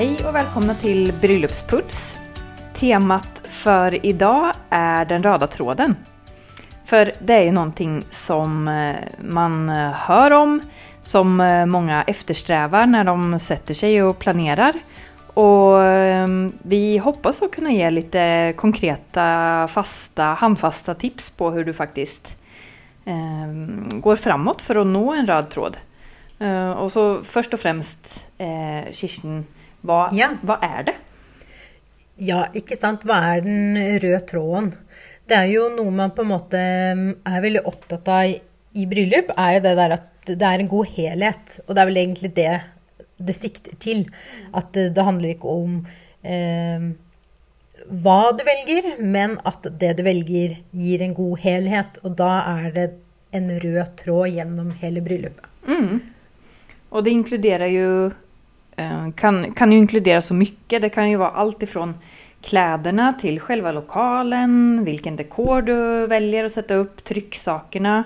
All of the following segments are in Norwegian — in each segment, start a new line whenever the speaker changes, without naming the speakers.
Hej och välkomna till Bröllopsputs. Temat för idag är den röda tråden. För det är ju någonting som eh, man eh, hör om, som mange många eftersträvar när de sätter sig och planerar. Och vi hoppas att kunna ge lite konkreta, fasta, handfasta tips på hur du faktiskt går framåt för att nå en röd tråd. Och så först och främst, Kirsten, vad,
Ja.
hva er det?
Ja, ikke sant. Hva er den røde tråden? Det er jo noe man på en måte mm, er veldig opptatt av i, i bryllup, er jo det der at det er en god helhet. Og det er vel egentlig det det sikter til. At det, det handler ikke om eh, hva du velger, men at det du velger, gir en god helhet. Og da er det en rød tråd gjennom hele bryllupet.
Mm. Og det inkluderer ju, eh, kan, kan ju inkludera så mycket. Det kan ju vara allt ifrån kläderna till själva lokalen, vilken dekor du väljer att sätta upp, trycksakerna.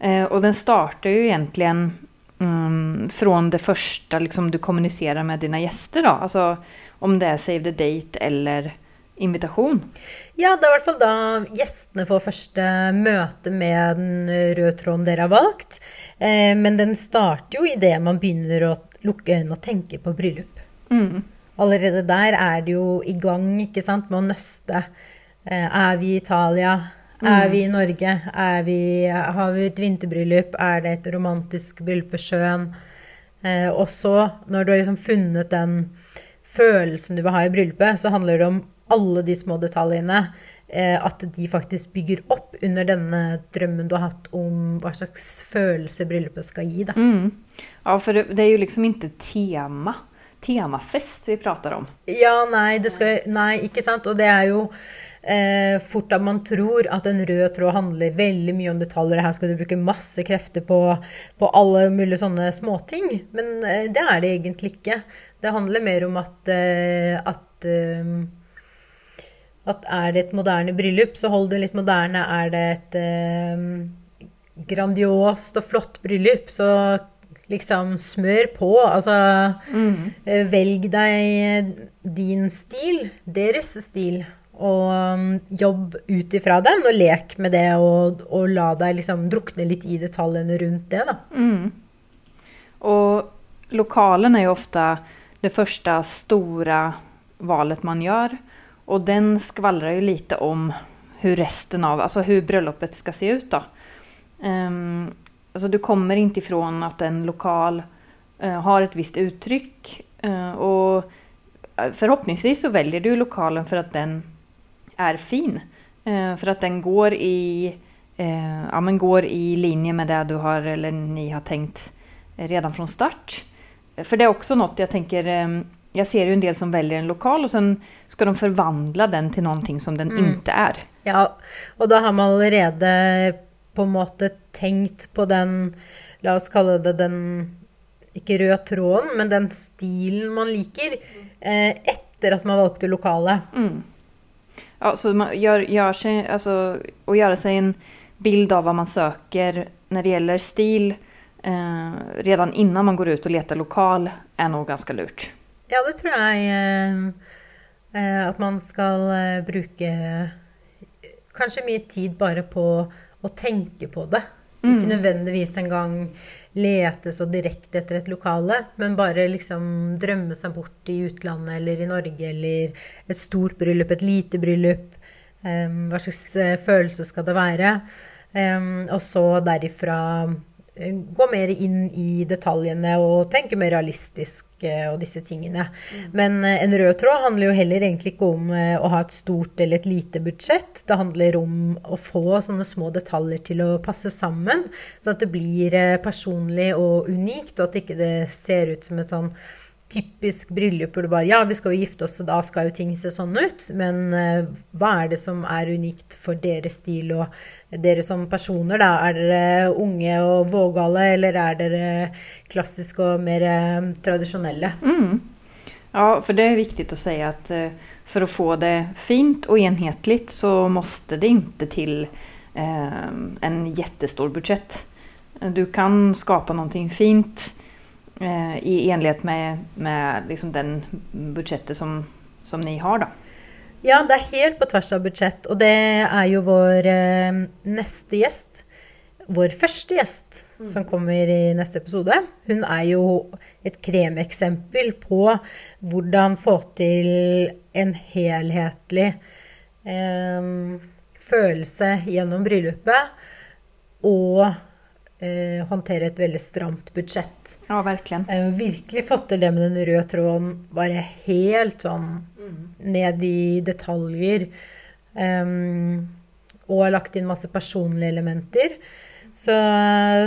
Eh, Och den startar ju egentligen mm, från det första liksom, du kommunicerar med dina gäster. Då. Alltså om det är save the date eller invitation.
Ja, det er i hvert fall da gjestene får første møte med den røde tråden dere har valgt. Eh, men den starter jo idet man begynner å lukke øynene og tenke på bryllup.
Mm.
Allerede der er det jo i gang ikke sant, med å nøste. Eh, er vi i Italia? Er vi i Norge? Er vi, har vi et vinterbryllup? Er det et romantisk bryllup på sjøen? Eh, og så, når du har liksom funnet den følelsen du vil ha i bryllupet, så handler det om alle de små detaljene. Eh, at de faktisk bygger opp under denne drømmen du har hatt om hva slags følelse bryllupet skal gi. Da.
Mm. Ja, for det, er jo liksom ikke tema, temafest vi prater om.
Ja, nei, det skal, nei, ikke sant? Og det er jo eh, fort at man tror at en rød tråd handler veldig mye om detaljer. Her skal du bruke masse krefter på, på alle mulige sånne småting. Men eh, det er det egentlig ikke. Det handler mer om at, eh, at eh, at er det et moderne bryllup, så hold det litt moderne. Er det et eh, grandiost og flott bryllup, så liksom smør på. Altså mm. velg deg din stil, deres stil, og um, jobb ut ifra den, og lek med det, og, og la deg liksom drukne litt i detaljene rundt det, da.
Mm. Og lokalen er jo ofte det første store valet man gör. Och den skvallrar ju lite om hur resten av, alltså hur bröllopet ska se ut då. Um, alltså du kommer inte ifrån att en lokal uh, har ett visst uttryck. uh, och förhoppningsvis så väljer du lokalen för att den är fin. Uh, för att den går i, eh, ja, men går i linje med det du har eller ni har tänkt eh, redan från start. For det är också något jag tänker, eh, jag ser ju en del som väljer en lokal och sen ska de förvandla den till någonting som den inte är.
Ja, og da har man allerede på en måte tenkt på den, la oss kalle det den, ikke rød tråden, men den stilen man liker, eh, etter at man valgte lokalet.
Mm. Ja, så man gör, gör sig, alltså, och göra sig en bild av vad man söker när det gäller stil eh, redan innan man går ut och letar lokal är nog ganska lurt.
Ja, det tror jeg eh, eh, at man skal eh, bruke kanskje mye tid bare på å tenke på det. Ikke nødvendigvis engang lete så direkte etter et lokale, men bare liksom drømme seg bort i utlandet eller i Norge eller et stort bryllup, et lite bryllup. Hva slags følelse skal det være? Og så derifra gå mer inn i detaljene og tenke mer realistisk eh, og disse tingene. Men eh, en rød tråd handler jo heller egentlig ikke om eh, å ha et stort eller et lite budsjett. Det handler om å få sånne små detaljer til å passe sammen, sånn at det blir personlig og unikt, og at ikke det ser ut som et sånn typisk bryllup hvor du bare Ja, vi skal jo gifte oss, og da skal jo ting se sånn ut. Men uh, hva er det som er unikt for deres stil og dere som personer, da? Er dere unge og vågale, eller er dere klassiske og mer uh, tradisjonelle?
Mm. Ja, for det er viktig å si at uh, for å få det fint og enhetligt så måtte det ikke til en jättestor budsjett. Du kan skape noe fint eh, i enlighet med, med liksom den budsjettet som, som ni har, da.
Ja, det er helt på tvers av budsjett. Og det er jo vår eh, neste gjest. Vår første gjest mm. som kommer i neste episode. Hun er jo et kremeksempel på hvordan få til en helhetlig eh, følelse gjennom bryllupet. Og eh, håndtere et veldig stramt budsjett.
Ja, virkelig.
Eh, virkelig fått til det med den røde tråden. Bare helt sånn mm. ned i detaljer. Um, og har lagt inn masse personlige elementer. Så,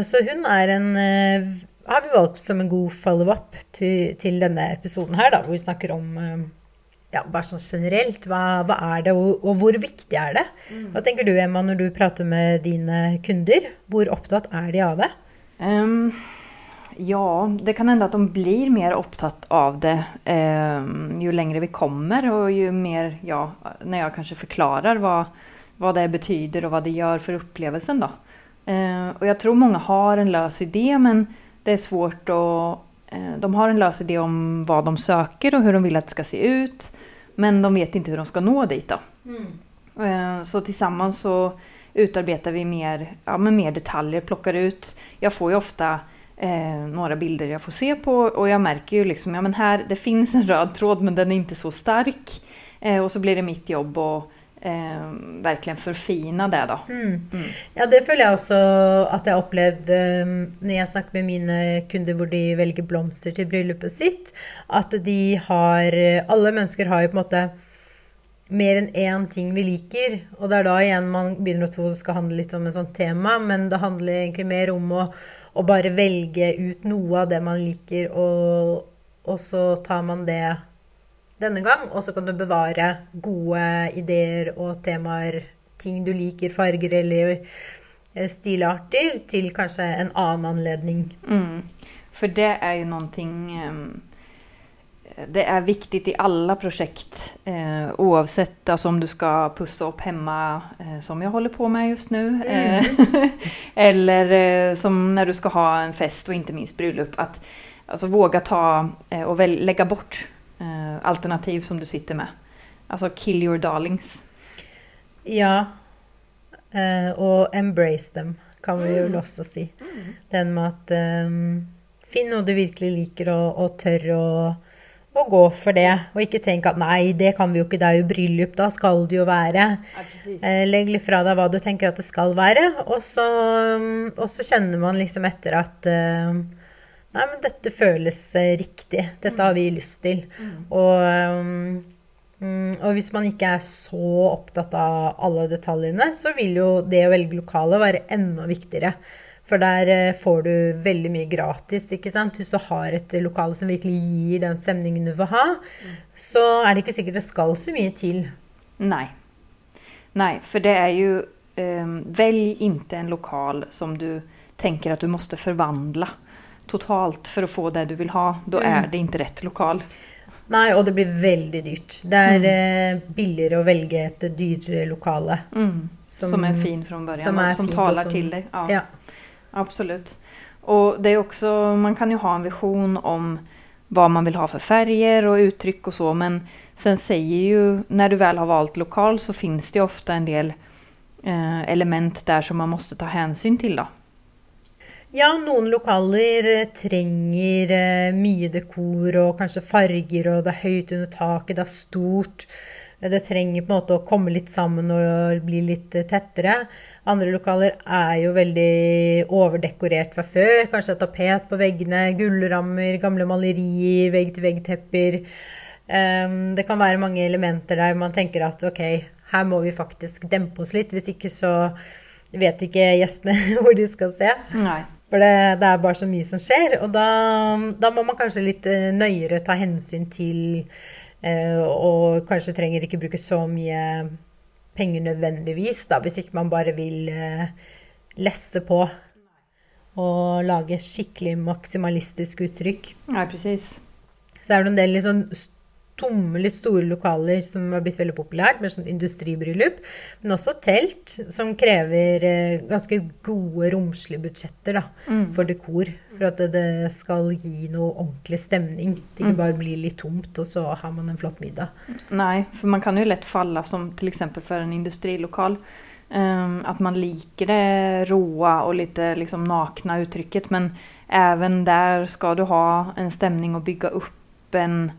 så hun er en uh, Har vi valgt som en god follow-up til, til, denne episoden her, da, hvor vi snakker om uh, ja, bare sånn generelt, hva, hva er det, og, og, hvor viktig er det? Mm. Hva tenker du, Emma, når du prater med dine kunder? Hvor opptatt er de av det? Um,
ja, det kan hende at de blir mer opptatt av det um, jo lengre vi kommer, og jo mer ja, når jeg kanskje forklarer hva, hva det betyr, og hva det gjør for opplevelsen. Da. Uh, og jeg tror mange har en løs idé, men det er vanskelig å uh, De har en løs idé om hva de søker, og hvordan de vil at det skal se ut. Men de vet inte hur de ska nå dit. Då. Mm. Så tillsammans så utarbetar vi mer, ja, mer detaljer, plockar ut. Jag får ju ofta eh, några bilder jag får se på och jag märker ju liksom, ja men här, det finns en röd tråd men den är inte så stark. Eh, och så blir det mitt jobb att eh, virkelig forfine det, da. Mm.
Mm. Ja, det føler jeg også at jeg har opplevd eh, når jeg snakker med mine kunder hvor de velger blomster til bryllupet sitt. At de har Alle mennesker har jo på en måte mer enn én ting vi liker. Og det er da igjen man begynner å tro det skal handle litt om en sånn tema, men det handler egentlig mer om å, å bare velge ut noe av det man liker, og, og så tar man det denne gang. Og så kan du bevare gode ideer og temaer, ting du liker, farger eller eh, stilarter, til kanskje en annen anledning.
Mm. For det er jo noe ting Det er viktig i alle prosjekt, uh, uansett altså, om du skal pusse opp hjemme, uh, som jeg holder på med just nå, mm. eller som når du skal ha en fest, og ikke minst bryllup, at altså, våge ta og legge bort eh, alternativ som du sitter med. Altså 'kill your darlings'.
Ja. Eh, og 'embrace them', kan vi mm. jo også si. Mm. Den med at um, Finn noe du virkelig liker, og, og tør å, og gå for det. Og ikke tenk at 'nei, det kan vi jo ikke, det er jo bryllup, da skal det jo være'. Ja, eh, legg litt fra deg hva du tenker at det skal være, og så, og så kjenner man liksom etter at uh, Nei, men dette føles eh, riktig. Dette har vi lyst til. Mm. Og, um, og, hvis man ikke er så opptatt av alle detaljene, så vil jo det å velge lokale være enda viktigere. For der eh, får du veldig mye gratis. ikke sant? Hvis du har et lokale som virkelig gir den stemningen du vil ha, mm. så er det ikke sikkert det skal så mye til.
Nei. Nei, for det er jo um, Velg ikke en lokal som du tenker at du måtte forvandle totalt for å få det du vil ha. Da mm. er det ikke rett lokal.
Nei, og det blir veldig dyrt. Det er mm. Eh, billigere å velge et dyrere lokale.
Mm. Som, som, er fin fra begynnelsen, som, som taler som, til deg. Ja. ja. Absolutt. Og det er også Man kan jo ha en visjon om hva man vil ha for farger og uttrykk og så, men sen sier jo Når du vel har valgt lokal, så finnes det ofte en del eh, element der som man måtte ta hensyn til. da.
Ja, noen lokaler eh, trenger eh, mye dekor og kanskje farger, og det er høyt under taket, det er stort. Det trenger på en måte å komme litt sammen og bli litt eh, tettere. Andre lokaler er jo veldig overdekorert fra før. Kanskje et tapet på veggene, gullrammer, gamle malerier, vegg-til-vegg-tepper. Ehm, det kan være mange elementer der man tenker at ok, her må vi faktisk dempe oss litt. Hvis ikke så vet ikke gjestene hvor de skal se.
Nei.
For det, det, er bare så mye som skjer. Og da, da, må man kanskje litt eh, nøyere ta hensyn til eh, Og kanskje trenger ikke bruke så mye penger nødvendigvis, da, hvis ikke man bare vil eh, lesse på. Og lage skikkelig maksimalistisk uttrykk.
Ja, precis.
Så er det en del liksom tomme, litt store lokaler som har blitt veldig populært, med sånn industribryllup. Men også telt, som krever eh, ganske gode, romslige budsjetter da, for dekor. For at det, skal gi noe ordentlig stemning. Det ikke bare blir litt tomt, og så har man en flott middag.
Nei, for man kan jo lett falle, som f.eks. for för en industrilokal. Um, at man liker det råa og litt liksom nakne uttrykket, men även der skal du ha en stemning og bygge opp en,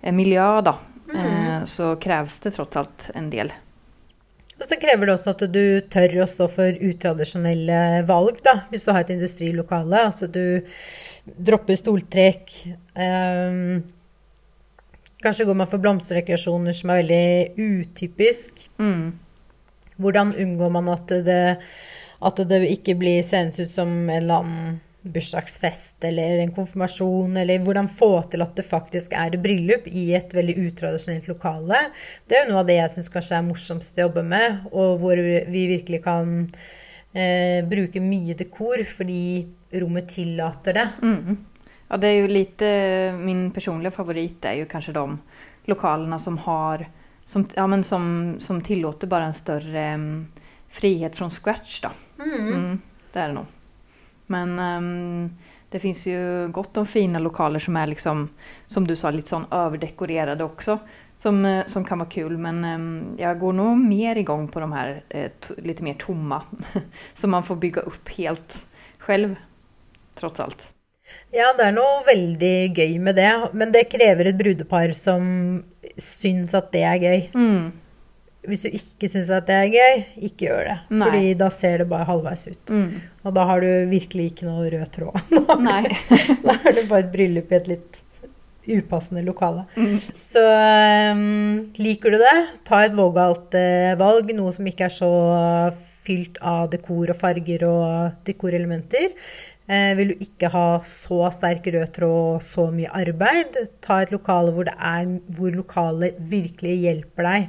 en miljö då. Eh, så kreves det tross alt en del.
Og så krever det også at du tør å stå for utradisjonelle valg, da, hvis du har et industrilokale. Altså du dropper stoltrekk. Um, kanskje går man for blomsterdekorasjoner som er veldig utypisk.
Mm.
Hvordan unngår man at det, at det ikke blir seende ut som en eller annen bursdagsfest eller en konfirmasjon, eller hvordan få til at det faktisk er bryllup i et veldig utradisjonelt lokale. Det er jo noe av det jeg syns kanskje er morsomst å jobbe med, og hvor vi virkelig kan eh, bruke mye dekor fordi rommet tillater det.
Mm. Ja, det er jo lite, min personlige favorit er jo kanskje de lokalene som har, som, ja, men som, som tillåter bare en større mm, frihet fra scratch da. Mm, det er det nog. Men um, det finns ju gott om fina lokaler som är liksom, som du sa, lite sån överdekorerade också. Som, eh, som kan vara kul men um, jag går nog mer igång på de här eh, lite mer tomma. som man får bygga upp helt själv, trots allt.
Ja, det er noe veldig gøy med det, men det krever et brudepar som syns at det er gøy.
Mm.
Hvis du ikke syns at det er gøy, ikke gjør det.
Nei.
Fordi da ser det bare halvveis ut.
Mm.
Og da har du virkelig ikke noe rød tråd.
Nej.
da er det bare et bryllup i et litt upassende lokale.
Mm.
Så um, liker du det, ta et vågalt uh, valg. Noe som ikke er så fylt av dekor og farger og dekorelementer. Eh, vil du ikke ha så sterk rød tråd og så mye arbeid, ta et lokale hvor, det er, hvor lokalet virkelig hjelper deg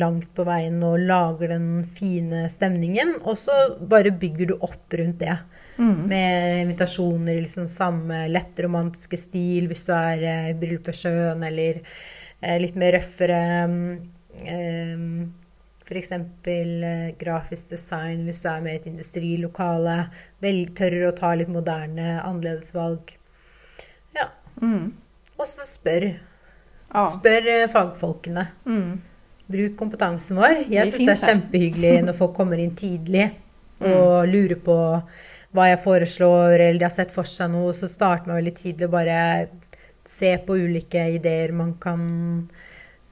langt på veien og lager den fine stemningen. Og så bare bygger du opp rundt det. Med invitasjoner i liksom samme lett romantiske stil hvis du er eh, i bryllup ved sjøen, eller eh, litt mer røffere eh, F.eks. Eh, grafisk design hvis du er med i et industrilokale. Velg, tørre å ta litt moderne, annerledes valg. Ja.
Mm.
Og så spør.
Ah.
Spør eh, fagfolkene.
Mm.
Bruk kompetansen vår. Jeg syns det er kjempehyggelig når folk kommer inn tidlig
Mm.
og lurer på hva jeg foreslår, eller de har sett for seg noe, så starter man veldig tidlig og bare se på ulike ideer man kan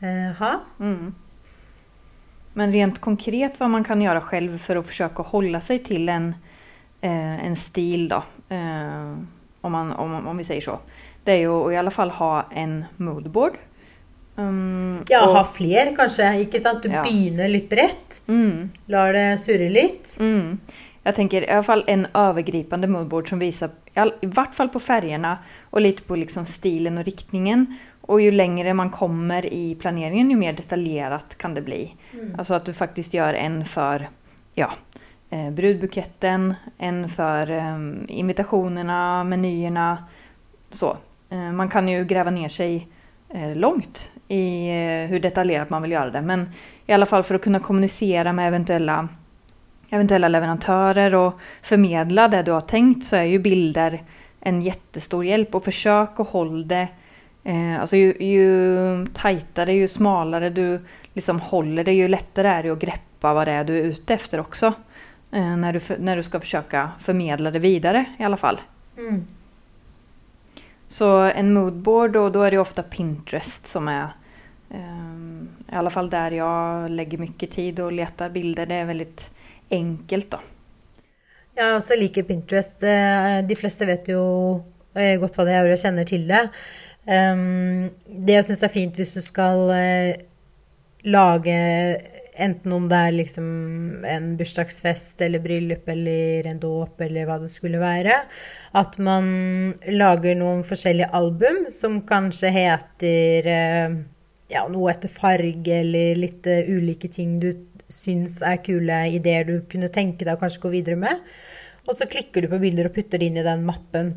eh, ha.
Mm. Men rent konkret hva man kan gjøre selv for å forsøke å holde seg til en, eh, en stil da. eh, om, man, om, om vi sier så. Det er jo att i alle fall ha en moodboard. Um,
Ja,
og,
ha fler, kanskje. Ikke sant? Du
Ja.
begynner litt bredt.
mm,
Lar det surre litt.
mm. Jeg tenker i hvert fall en overgripende moodboard som viser i, hvert fall på fargene og litt på liksom stilen og riktningen. Og jo lengre man kommer i planeringen jo mer detaljert kan det bli. altså at du faktisk gjør en for ja, eh, brudbuketten, en for eh, invitasjonene, menyene. Så. Eh, man kan jo grave ned seg långt i eh, hur detaljerat man vill göra det. Men i alla fall för att kunna kommunicera med eventuella, eventuella leverantörer och förmedla det du har tänkt så är ju bilder en jättestor hjälp. Och försök att hålla det Eh, alltså ju, ju tajtare, ju smalare du liksom håller det, ju lättare är det att greppa vad det är du är ute efter också. Eh, när, du, när du ska försöka förmedla det vidare i alla fall.
Mm.
Så en moodboard, och då är det ofta Pinterest som är um, i alla fall där jag lägger mycket tid och letar bilder. Det är väldigt enkelt då.
Jeg også liker Pinterest. De fleste vet jo eh, godt hva det er, og kjenner til det. Um, Det jeg syns er fint hvis du skal eh, lage Enten om det er liksom en bursdagsfest eller bryllup eller en dåp eller hva det skulle være, at man lager noen forskjellige album som kanskje heter eh, ja, noe etter farge eller litt eh, ulike ting du syns er kule ideer du kunne tenke deg å kanskje gå videre med. Og så klikker du på bilder og putter det inn i den mappen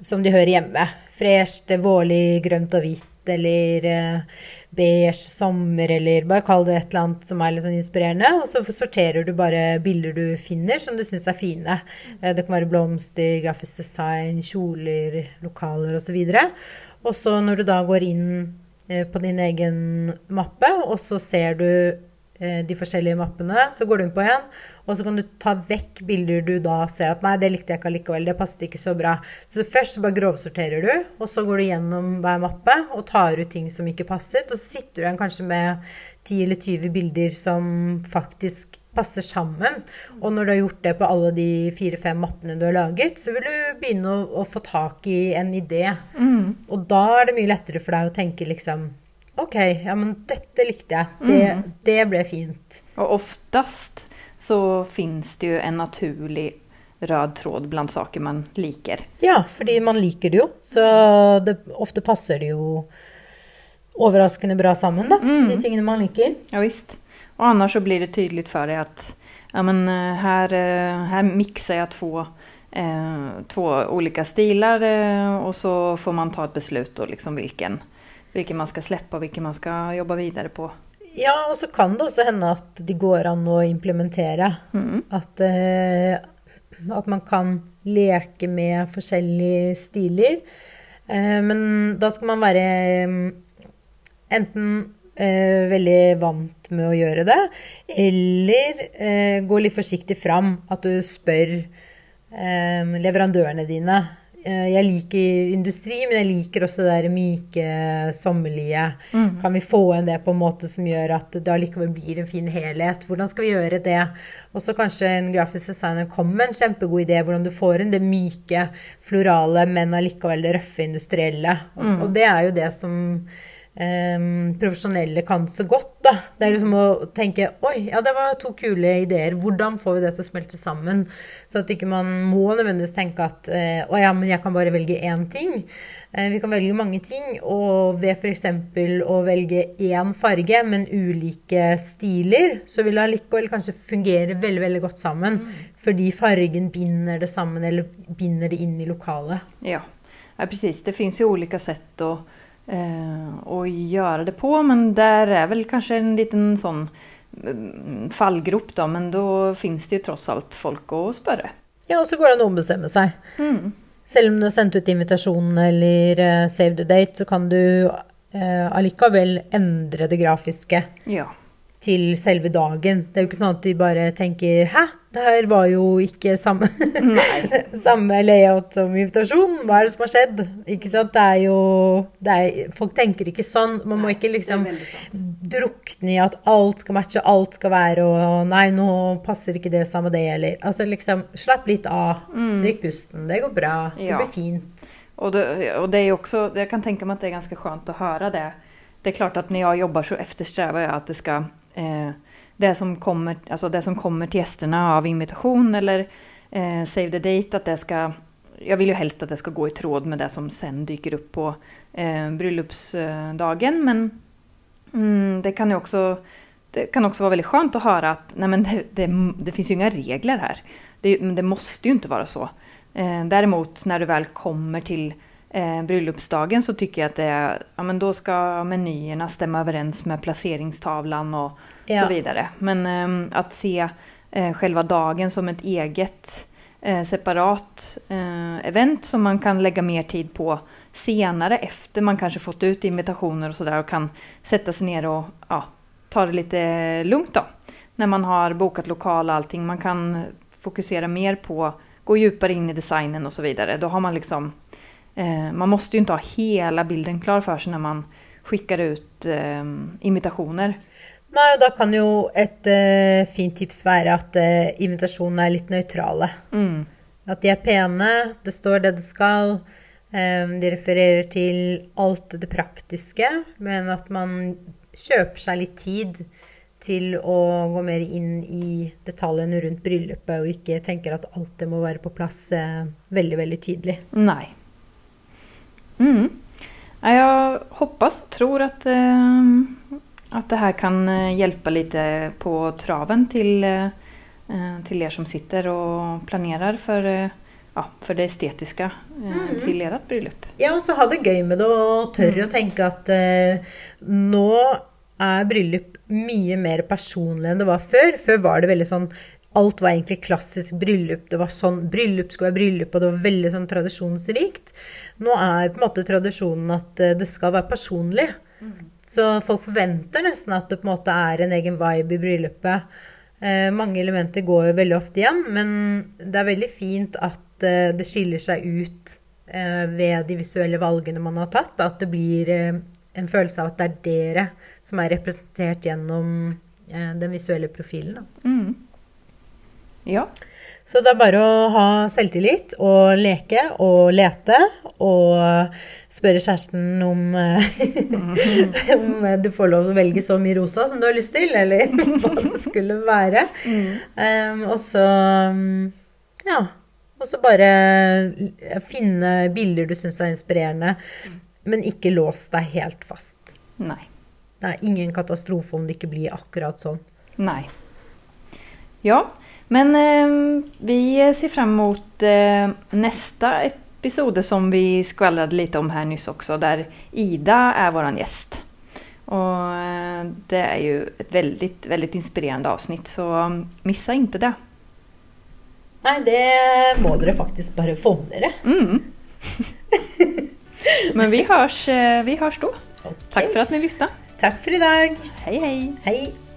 som de hører hjemme. Fresht, vårlig, grønt og hvitt eller uh, beige sommer, eller bare kall det et eller annet som er litt sånn inspirerende. Og så sorterer du bare bilder du finner som du syns er fine. Uh, det kan være blomster, grafisk design, kjoler, lokaler osv. Og så når du da går inn uh, på din egen mappe, og så ser du de forskjellige mappene, så går du inn på en, og så kan du ta vekk bilder du da ser at nei, det likte jeg ikke allikevel, det passet ikke så bra. Så først så bare grovsorterer du, og så går du gjennom hver mappe og tar ut ting som ikke passet. Og så sitter du igjen kanskje med 10 eller 20 bilder som faktisk passer sammen. Og når du har gjort det på alle de fire-fem mappene du har laget, så vil du begynne å, å få tak i en idé. Mm. Og da er det mye lettere for deg å tenke liksom OK, ja, men dette likte jeg. Det, mm. det ble fint.
Og oftest så finnes det jo en naturlig rød tråd blant saker man liker.
Ja, fordi man liker det jo. Så det, ofte passer det jo overraskende bra sammen, da. Mm. De tingene man liker.
Ja visst. Og annars så blir det tydelig for deg at ja, men eh, her, eh, her mikser jeg to, eh, to ulike stiler, eh, og så får man ta et beslut om liksom hvilken, hvilken man skal slippe og hvilken man skal jobbe videre på.
Ja, og så kan det også hende at de går an å implementere. Mm. At, eh, at, man kan leke med forskjellige stiler. Eh, men da skal man være mm, enten eh, veldig vant med å gjøre det, eller eh, gå litt forsiktig fram. At du spør eh, leverandørene dine Eh, jeg liker industri, men jeg liker også det der myke, sommerlige. Mm. Kan vi få inn det på en måte som gjør at det allikevel blir en fin helhet? Hvordan skal vi gjøre det? Og så kanskje en grafisk designer kommer med en kjempegod idé hvordan du får inn det myke, florale, men allikevel det røffe, industrielle. Og, mm. og det er jo det som Um, profesjonelle kan så godt. da. Det er liksom å tenke Oi, ja, det var to kule ideer. Hvordan får vi det til å smelte sammen? Så at ikke man må nødvendigvis tenke at uh, å ja, men jeg kan bare velge én ting. Uh, vi kan velge mange ting. Og ved f.eks. å velge én farge, men ulike stiler, så vil det allikevel kanskje fungere veldig veldig godt sammen. Mm. Fordi fargen binder det sammen, eller binder det inn i lokalet.
Ja, ja precis. Det fins jo ulike sett å å eh, gjøre det på. Men der er vel kanskje en liten sånn mm, fallgrop, da. Men da fins det jo tross alt folk å spørre.
Ja, og så går det an å ombestemme seg. Mm. Selv om du har sendt ut invitasjon eller uh, save the date, så kan du uh, allikevel endre det grafiske. Ja til selve dagen. Det er jo ikke sånn at de bare tenker 'hæ, det her var jo ikke samme, samme layout som invitasjon'. Hva er det som har skjedd? Ikke sant? Det er jo det er, Folk tenker ikke sånn. Man må ikke liksom drukne i at alt skal matche, alt skal være og 'nei, nå passer ikke det samme det', eller Altså liksom, slapp litt av. Mm. Drikk pusten. Det går bra. Det blir fint.
Og det, og det, er jo også Jeg kan tenke meg at det er ganske skjønt å høre det. Det er klart at når jeg jobber, så etterstreber jeg at det skal eh, det, som kommer, alltså det som kommer till gästerna av invitation eller eh, save the date, att det ska jag vill ju helst att det ska gå i tråd med det som sen dyker upp på eh, bröllopsdagen. Men mm, det, kan ju också, det kan också vara väldigt skönt att höra att nej men det, det, det finns ju inga regler här. Det, det måste ju inte vara så. Eh, däremot när du väl kommer till eh, bryllupsdagen så tycker jag att det ja men då ska menyerna stämma överens med placeringstavlan och ja. så vidare. Men eh, att se eh, själva dagen som ett eget eh, separat eh, event som man kan lägga mer tid på senare efter man kanske fått ut invitationer och sådär och kan sätta sig ner och ja, ta det lite lugnt då. När man har bokat lokal och allting. Man kan fokusera mer på, gå djupare in i designen och så vidare. Då har man liksom Eh, man måste ju inte ha hela bilden klar for sig når man skickar ut eh, invitasjoner.
Nei, da kan jo et uh, fint tips være at uh, invitasjonene er litt nøytrale. Mm. At de er pene, det står det det skal. Um, de refererer til alt det praktiske, men at man kjøper seg litt tid til å gå mer inn i detaljene rundt bryllupet, og ikke tenker at alt det må være på plass uh, veldig, veldig tidlig.
Nei. Mm. Jeg hoppas og tror at, eh, at det her kan eh, hjelpe litt på traven til, eh, til dere som sitter og planerer for ja, for det estetiske eh, til deres bryllup.
Ja, og så ha det gøy med det og tørre å tenke at eh, nå er bryllup mye mer personlig enn det var før. Før var det veldig sånn Alt var egentlig klassisk bryllup. Det var sånn, Bryllup skulle være bryllup, og det var veldig sånn tradisjonsrikt. Nå er på en måte tradisjonen at eh, det skal være personlig. Så folk forventer nesten at det på en måte er en egen vibe i bryllupet. Eh, mange elementer går jo veldig ofte igjen, men det er veldig fint at eh, det skiller seg ut eh, ved de visuelle valgene man har tatt. At det blir eh, en følelse av at det er dere som er representert gjennom eh, den visuelle profilen. Da.
Mm. Ja.
Så det er bare å ha selvtillit og leke og lete og spørre kjæresten om, eh, om du får lov til å velge så mye rosa som du har lyst til, eller hva det skulle være. Um, og så um, ja. Og så bare finne bilder du syns er inspirerende, men ikke lås deg helt fast.
Nei.
Det er ingen katastrofe om det ikke blir akkurat sånn.
Nei. Ja, men eh, vi ser fram mot eh, nästa episode som vi skvallrade litt om her nyss også, der Ida er våran gjest. Og eh, det er jo et veldig, veldig inspirerende avsnitt, så mm, missa ikke det.
Nei, det må dere faktisk bare få med dere.
Mm. Men vi høres da. vi hörs då.
Ok.
Tack för att ni lyssnade.
Takk for i dag.
Hei, hei.
Hei.